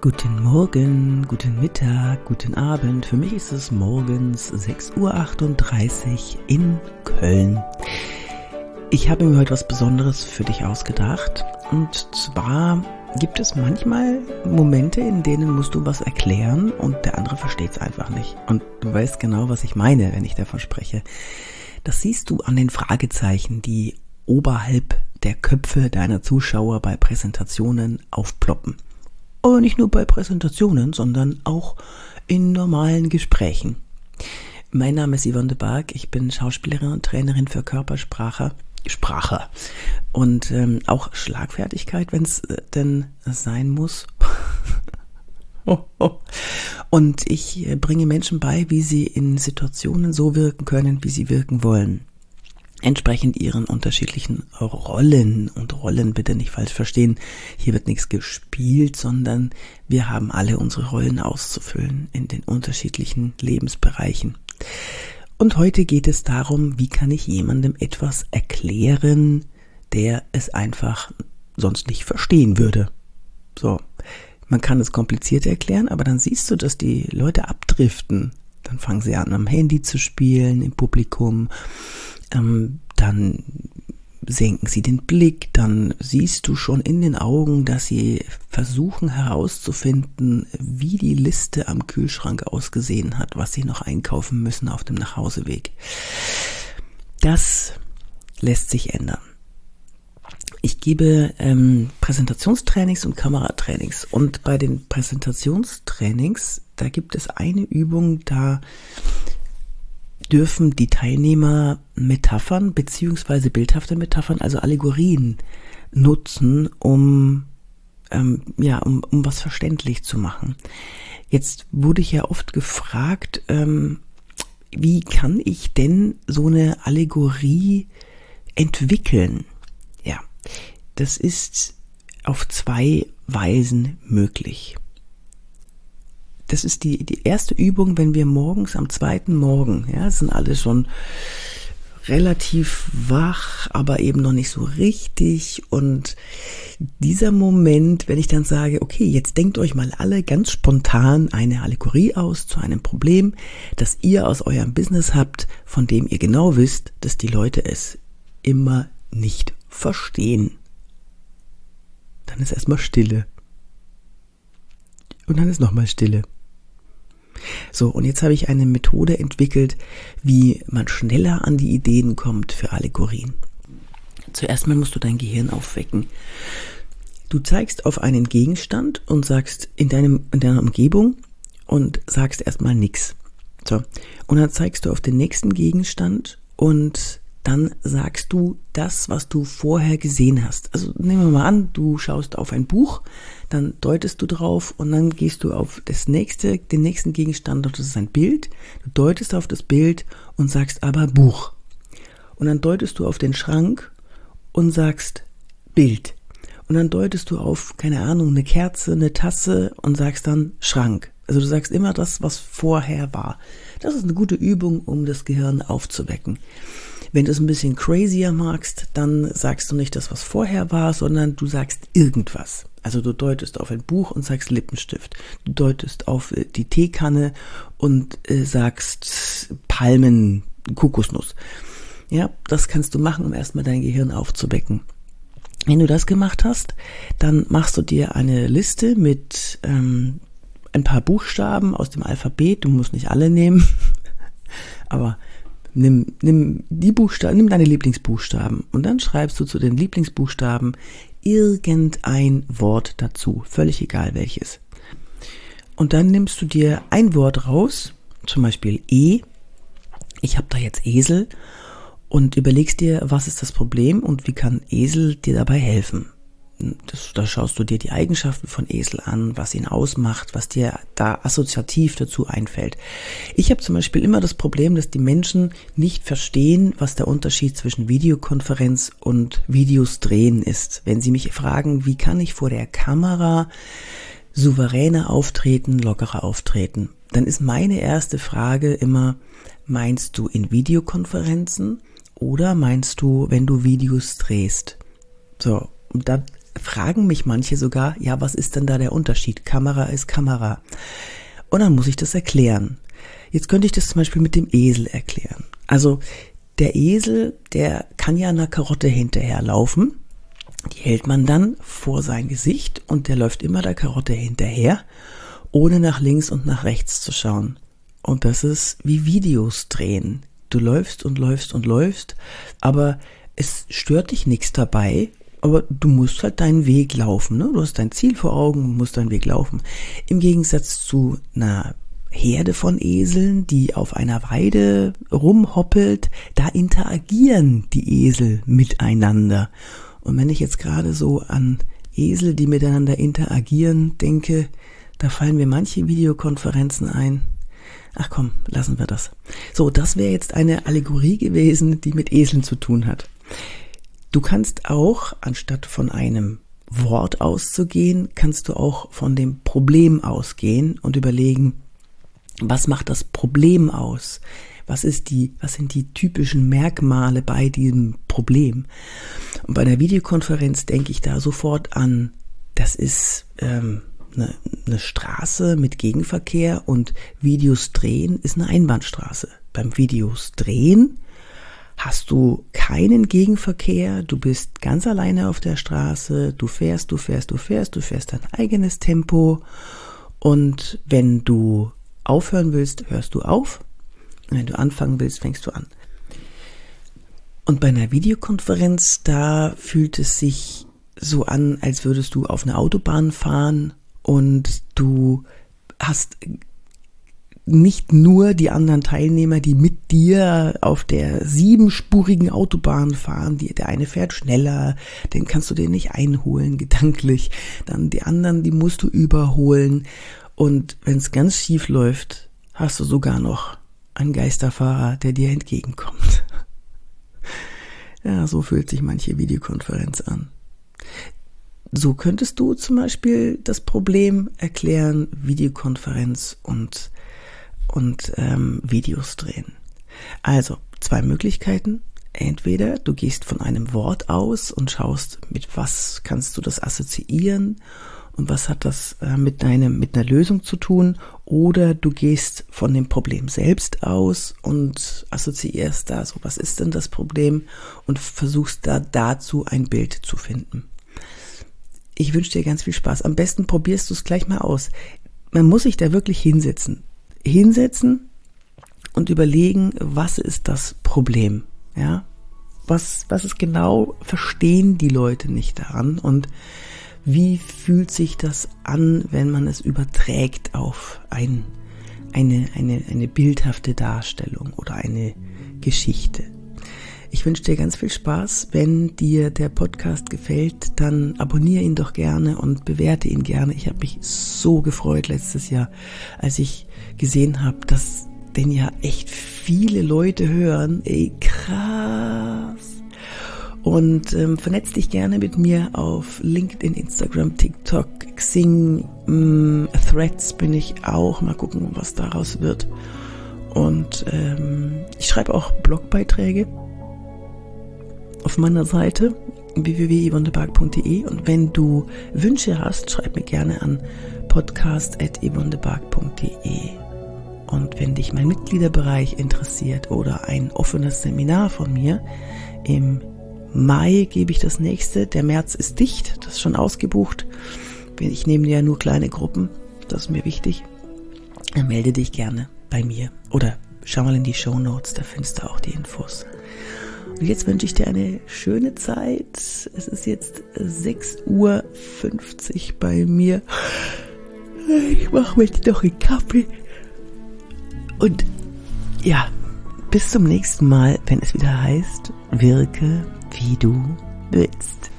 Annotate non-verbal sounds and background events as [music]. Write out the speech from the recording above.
Guten Morgen, guten Mittag, guten Abend. Für mich ist es morgens 6.38 Uhr in Köln. Ich habe mir heute was Besonderes für dich ausgedacht. Und zwar gibt es manchmal Momente, in denen musst du was erklären und der andere versteht es einfach nicht. Und du weißt genau, was ich meine, wenn ich davon spreche. Das siehst du an den Fragezeichen, die oberhalb der Köpfe deiner Zuschauer bei Präsentationen aufploppen. Aber nicht nur bei Präsentationen, sondern auch in normalen Gesprächen. Mein Name ist Yvonne de Barg, ich bin Schauspielerin und Trainerin für Körpersprache Sprache und ähm, auch Schlagfertigkeit, wenn es äh, denn sein muss. [laughs] Und ich äh, bringe Menschen bei, wie sie in Situationen so wirken können, wie sie wirken wollen entsprechend ihren unterschiedlichen Rollen und Rollen bitte nicht falsch verstehen. Hier wird nichts gespielt, sondern wir haben alle unsere Rollen auszufüllen in den unterschiedlichen Lebensbereichen. Und heute geht es darum, wie kann ich jemandem etwas erklären, der es einfach sonst nicht verstehen würde. So. Man kann es kompliziert erklären, aber dann siehst du, dass die Leute abdriften. Dann fangen sie an, am Handy zu spielen, im Publikum ähm, dann senken sie den Blick, dann siehst du schon in den Augen, dass sie versuchen herauszufinden, wie die Liste am Kühlschrank ausgesehen hat, was sie noch einkaufen müssen auf dem Nachhauseweg. Das lässt sich ändern. Ich gebe ähm, Präsentationstrainings und Kameratrainings und bei den Präsentationstrainings, da gibt es eine Übung, da dürfen die Teilnehmer Metaphern beziehungsweise bildhafte Metaphern, also Allegorien nutzen, um ähm, ja, um, um was verständlich zu machen. Jetzt wurde ich ja oft gefragt, ähm, wie kann ich denn so eine Allegorie entwickeln? Ja, das ist auf zwei Weisen möglich das ist die, die erste Übung, wenn wir morgens am zweiten Morgen, ja, sind alle schon relativ wach, aber eben noch nicht so richtig. Und dieser Moment, wenn ich dann sage, okay, jetzt denkt euch mal alle ganz spontan eine Allegorie aus zu einem Problem, das ihr aus eurem Business habt, von dem ihr genau wisst, dass die Leute es immer nicht verstehen. Dann ist erstmal Stille. Und dann ist nochmal Stille. So, und jetzt habe ich eine Methode entwickelt, wie man schneller an die Ideen kommt für Allegorien. Zuerst mal musst du dein Gehirn aufwecken. Du zeigst auf einen Gegenstand und sagst in, deinem, in deiner Umgebung und sagst erstmal nichts. So. Und dann zeigst du auf den nächsten Gegenstand und dann sagst du das, was du vorher gesehen hast. Also nehmen wir mal an, du schaust auf ein Buch, dann deutest du drauf und dann gehst du auf das nächste, den nächsten Gegenstand, das ist ein Bild. Du deutest auf das Bild und sagst aber Buch. Und dann deutest du auf den Schrank und sagst Bild. Und dann deutest du auf, keine Ahnung, eine Kerze, eine Tasse und sagst dann Schrank. Also du sagst immer das, was vorher war. Das ist eine gute Übung, um das Gehirn aufzuwecken. Wenn du es ein bisschen crazier magst, dann sagst du nicht das, was vorher war, sondern du sagst irgendwas. Also du deutest auf ein Buch und sagst Lippenstift. Du deutest auf äh, die Teekanne und äh, sagst Palmen, Kokosnuss. Ja, das kannst du machen, um erstmal dein Gehirn aufzuwecken. Wenn du das gemacht hast, dann machst du dir eine Liste mit ähm, ein paar Buchstaben aus dem Alphabet. Du musst nicht alle nehmen, [laughs] aber Nimm, nimm die Buchstaben, nimm deine Lieblingsbuchstaben und dann schreibst du zu den Lieblingsbuchstaben irgendein Wort dazu, völlig egal welches. Und dann nimmst du dir ein Wort raus, zum Beispiel E. Ich habe da jetzt Esel und überlegst dir, was ist das Problem und wie kann Esel dir dabei helfen das, da schaust du dir die Eigenschaften von Esel an, was ihn ausmacht, was dir da assoziativ dazu einfällt. Ich habe zum Beispiel immer das Problem, dass die Menschen nicht verstehen, was der Unterschied zwischen Videokonferenz und Videos drehen ist. Wenn sie mich fragen, wie kann ich vor der Kamera souveräner auftreten, lockerer auftreten, dann ist meine erste Frage immer, meinst du in Videokonferenzen oder meinst du, wenn du Videos drehst? So, und da fragen mich manche sogar, ja, was ist denn da der Unterschied? Kamera ist Kamera. Und dann muss ich das erklären. Jetzt könnte ich das zum Beispiel mit dem Esel erklären. Also der Esel, der kann ja einer Karotte hinterherlaufen. Die hält man dann vor sein Gesicht und der läuft immer der Karotte hinterher, ohne nach links und nach rechts zu schauen. Und das ist wie Videos drehen. Du läufst und läufst und läufst, aber es stört dich nichts dabei, aber du musst halt deinen Weg laufen. Ne? Du hast dein Ziel vor Augen, musst deinen Weg laufen. Im Gegensatz zu einer Herde von Eseln, die auf einer Weide rumhoppelt, da interagieren die Esel miteinander. Und wenn ich jetzt gerade so an Esel, die miteinander interagieren, denke, da fallen mir manche Videokonferenzen ein. Ach komm, lassen wir das. So, das wäre jetzt eine Allegorie gewesen, die mit Eseln zu tun hat. Du kannst auch, anstatt von einem Wort auszugehen, kannst du auch von dem Problem ausgehen und überlegen, was macht das Problem aus? Was ist die, was sind die typischen Merkmale bei diesem Problem? Und bei der Videokonferenz denke ich da sofort an, das ist ähm, eine, eine Straße mit Gegenverkehr und Videos drehen ist eine Einbahnstraße. Beim Videos drehen hast du keinen Gegenverkehr, du bist ganz alleine auf der Straße, du fährst, du fährst, du fährst, du fährst dein eigenes Tempo. Und wenn du aufhören willst, hörst du auf, wenn du anfangen willst, fängst du an. Und bei einer Videokonferenz, da fühlt es sich so an, als würdest du auf eine Autobahn fahren und du hast nicht nur die anderen Teilnehmer, die mit dir auf der siebenspurigen Autobahn fahren, die, der eine fährt schneller, den kannst du dir nicht einholen, [laughs] gedanklich. Dann die anderen, die musst du überholen. Und wenn es ganz schief läuft, hast du sogar noch einen Geisterfahrer, der dir entgegenkommt. [laughs] Ja, so fühlt sich manche Videokonferenz an. So könntest du zum Beispiel das Problem erklären, Videokonferenz und und ähm, Videos drehen. Also zwei Möglichkeiten. Entweder du gehst von einem Wort aus und schaust, mit was kannst du das assoziieren und was hat das äh, mit deinem mit einer Lösung zu tun, oder du gehst von dem Problem selbst aus und assoziierst da so, was ist denn das Problem und versuchst da dazu ein Bild zu finden. Ich wünsche dir ganz viel Spaß. Am besten probierst du es gleich mal aus. Man muss sich da wirklich hinsetzen hinsetzen und überlegen, was ist das Problem? Ja, was, was ist genau, verstehen die Leute nicht daran und wie fühlt sich das an, wenn man es überträgt auf ein, eine, eine, eine bildhafte Darstellung oder eine Geschichte? Ich wünsche dir ganz viel Spaß. Wenn dir der Podcast gefällt, dann abonniere ihn doch gerne und bewerte ihn gerne. Ich habe mich so gefreut letztes Jahr, als ich gesehen habe, dass den ja echt viele Leute hören. Ey, krass. Und ähm, vernetz dich gerne mit mir auf LinkedIn, Instagram, TikTok, Xing, ähm, Threads bin ich auch. Mal gucken, was daraus wird. Und ähm, ich schreibe auch Blogbeiträge auf meiner Seite www.yvonnebark.de und wenn du Wünsche hast, schreib mir gerne an podcast.yvonnebark.de und wenn dich mein Mitgliederbereich interessiert oder ein offenes Seminar von mir, im Mai gebe ich das nächste. Der März ist dicht, das ist schon ausgebucht. Ich nehme ja nur kleine Gruppen, das ist mir wichtig. Dann melde dich gerne bei mir oder schau mal in die Show Notes, da findest du auch die Infos. Und jetzt wünsche ich dir eine schöne Zeit. Es ist jetzt 6.50 Uhr bei mir. Ich mache mir doch einen Kaffee. Und ja, bis zum nächsten Mal, wenn es wieder heißt, wirke wie du willst.